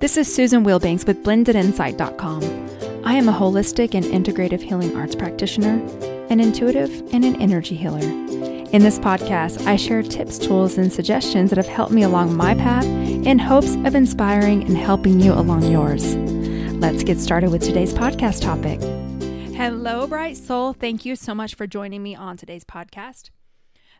This is Susan Wilbanks with blendedinsight.com. I am a holistic and integrative healing arts practitioner, an intuitive, and an energy healer. In this podcast, I share tips, tools, and suggestions that have helped me along my path in hopes of inspiring and helping you along yours. Let's get started with today's podcast topic. Hello, Bright Soul. Thank you so much for joining me on today's podcast.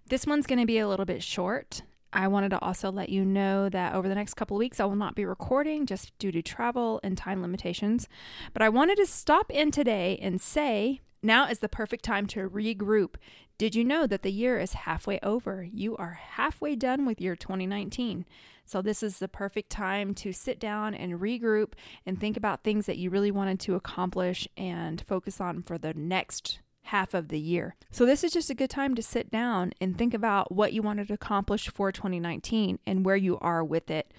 This one's going to be a little bit short. I wanted to also let you know that over the next couple of weeks, I will not be recording just due to travel and time limitations. But I wanted to stop in today and say now is the perfect time to regroup. Did you know that the year is halfway over? You are halfway done with year 2019. So, this is the perfect time to sit down and regroup and think about things that you really wanted to accomplish and focus on for the next half of the year. So, this is just a good time to sit down and think about what you wanted to accomplish for 2019 and where you are with it.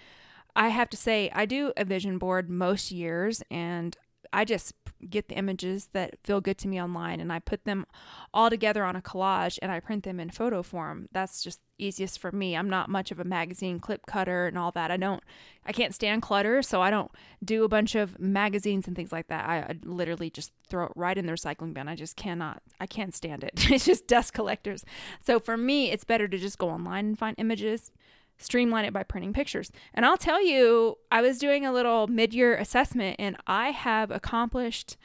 I have to say, I do a vision board most years, and I just get the images that feel good to me online and I put them all together on a collage and I print them in photo form. That's just easiest for me. I'm not much of a magazine clip cutter and all that. I don't I can't stand clutter, so I don't do a bunch of magazines and things like that. I, I literally just throw it right in the recycling bin. I just cannot I can't stand it. it's just dust collectors. So for me, it's better to just go online and find images streamline it by printing pictures. And I'll tell you, I was doing a little mid year assessment and I have accomplished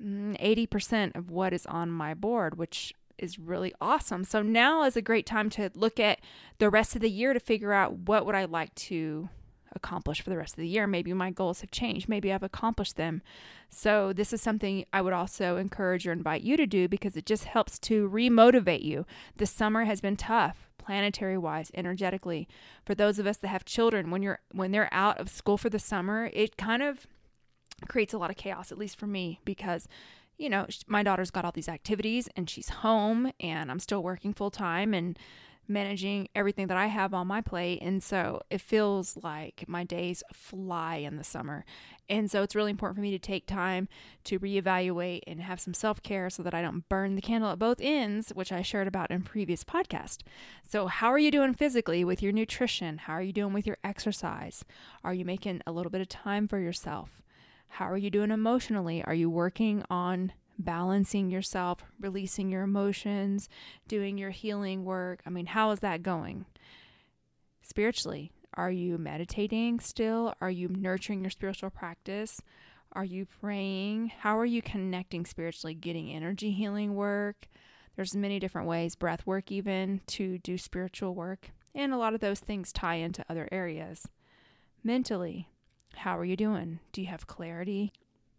80% mm, of what is on my board, which is really awesome. So now is a great time to look at the rest of the year to figure out what would I like to accomplish for the rest of the year. Maybe my goals have changed. Maybe I've accomplished them. So this is something I would also encourage or invite you to do because it just helps to remotivate you. The summer has been tough planetary wise energetically for those of us that have children when you're when they're out of school for the summer it kind of creates a lot of chaos at least for me because you know my daughter's got all these activities and she's home and I'm still working full time and managing everything that I have on my plate. And so it feels like my days fly in the summer. And so it's really important for me to take time to reevaluate and have some self care so that I don't burn the candle at both ends, which I shared about in previous podcast. So, how are you doing physically with your nutrition? How are you doing with your exercise? Are you making a little bit of time for yourself? How are you doing emotionally? Are you working on balancing yourself, releasing your emotions, doing your healing work. I mean, how is that going? Spiritually, are you meditating still? Are you nurturing your spiritual practice? Are you praying? How are you connecting spiritually, getting energy healing work? There's many different ways, breath work even, to do spiritual work. And a lot of those things tie into other areas. Mentally, how are you doing? Do you have clarity?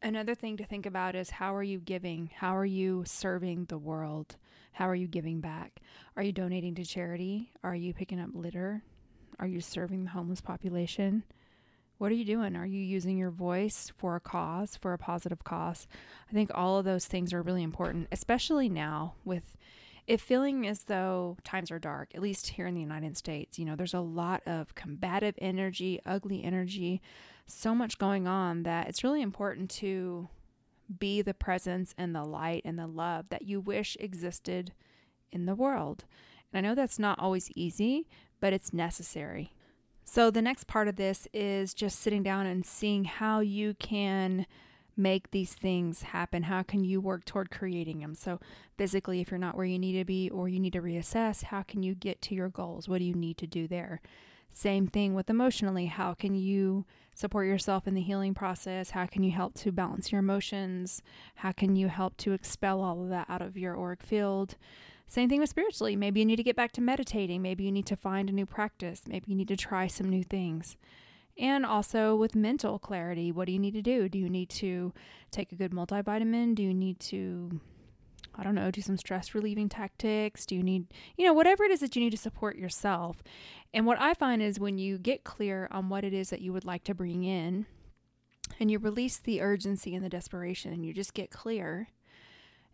Another thing to think about is how are you giving? How are you serving the world? How are you giving back? Are you donating to charity? Are you picking up litter? Are you serving the homeless population? What are you doing? Are you using your voice for a cause, for a positive cause? I think all of those things are really important, especially now with if feeling as though times are dark, at least here in the United States. You know, there's a lot of combative energy, ugly energy, so much going on that it's really important to be the presence and the light and the love that you wish existed in the world. And I know that's not always easy, but it's necessary. So, the next part of this is just sitting down and seeing how you can make these things happen. How can you work toward creating them? So, physically, if you're not where you need to be or you need to reassess, how can you get to your goals? What do you need to do there? Same thing with emotionally. How can you support yourself in the healing process? How can you help to balance your emotions? How can you help to expel all of that out of your auric field? Same thing with spiritually. Maybe you need to get back to meditating. Maybe you need to find a new practice. Maybe you need to try some new things. And also with mental clarity, what do you need to do? Do you need to take a good multivitamin? Do you need to I don't know, do some stress relieving tactics? Do you need, you know, whatever it is that you need to support yourself? And what I find is when you get clear on what it is that you would like to bring in and you release the urgency and the desperation and you just get clear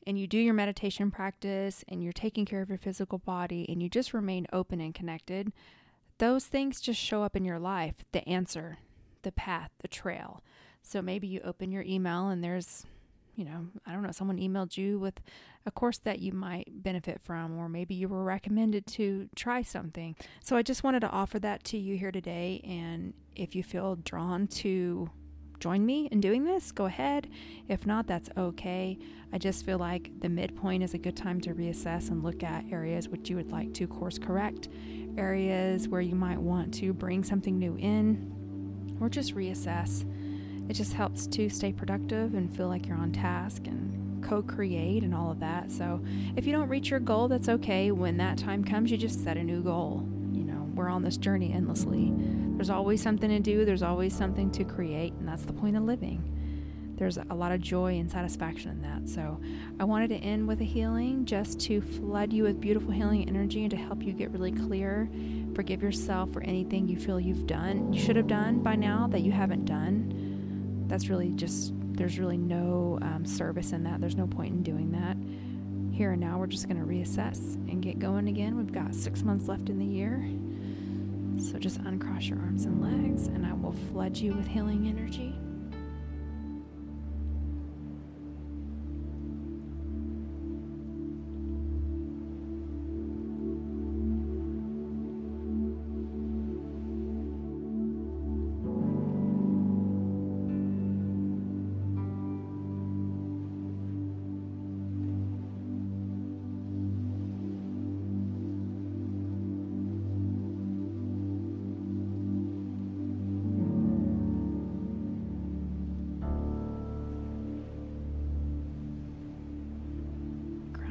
and you do your meditation practice and you're taking care of your physical body and you just remain open and connected, those things just show up in your life the answer, the path, the trail. So maybe you open your email and there's you know, I don't know, someone emailed you with a course that you might benefit from, or maybe you were recommended to try something. So I just wanted to offer that to you here today. And if you feel drawn to join me in doing this, go ahead. If not, that's okay. I just feel like the midpoint is a good time to reassess and look at areas which you would like to course correct, areas where you might want to bring something new in, or just reassess. It just helps to stay productive and feel like you're on task and co create and all of that. So, if you don't reach your goal, that's okay. When that time comes, you just set a new goal. You know, we're on this journey endlessly. There's always something to do, there's always something to create, and that's the point of living there's a lot of joy and satisfaction in that. So, I wanted to end with a healing just to flood you with beautiful healing energy and to help you get really clear. Forgive yourself for anything you feel you've done, you should have done by now that you haven't done that's really just there's really no um, service in that. There's no point in doing that. Here and now, we're just going to reassess and get going again. We've got six months left in the year. So just uncross your arms and legs, and I will flood you with healing energy.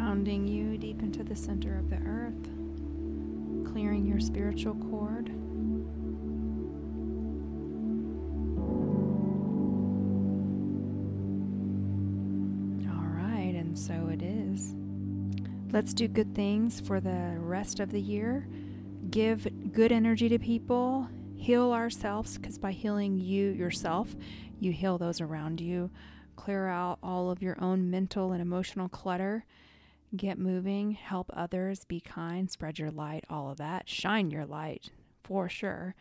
Grounding you deep into the center of the earth, clearing your spiritual cord. All right, and so it is. Let's do good things for the rest of the year. Give good energy to people. Heal ourselves because by healing you yourself, you heal those around you. Clear out all of your own mental and emotional clutter Get moving, help others, be kind, spread your light, all of that. Shine your light for sure.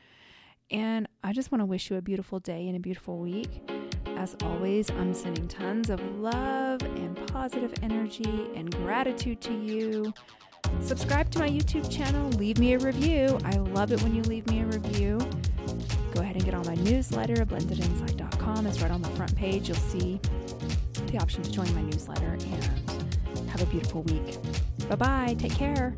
And I just want to wish you a beautiful day and a beautiful week. As always, I'm sending tons of love and positive energy and gratitude to you. Subscribe to my YouTube channel, leave me a review. I love it when you leave me a review. Go ahead and get on my newsletter, blendedinsight.com. It's right on the front page. You'll see the option to join my newsletter and have a beautiful week. Bye bye. Take care.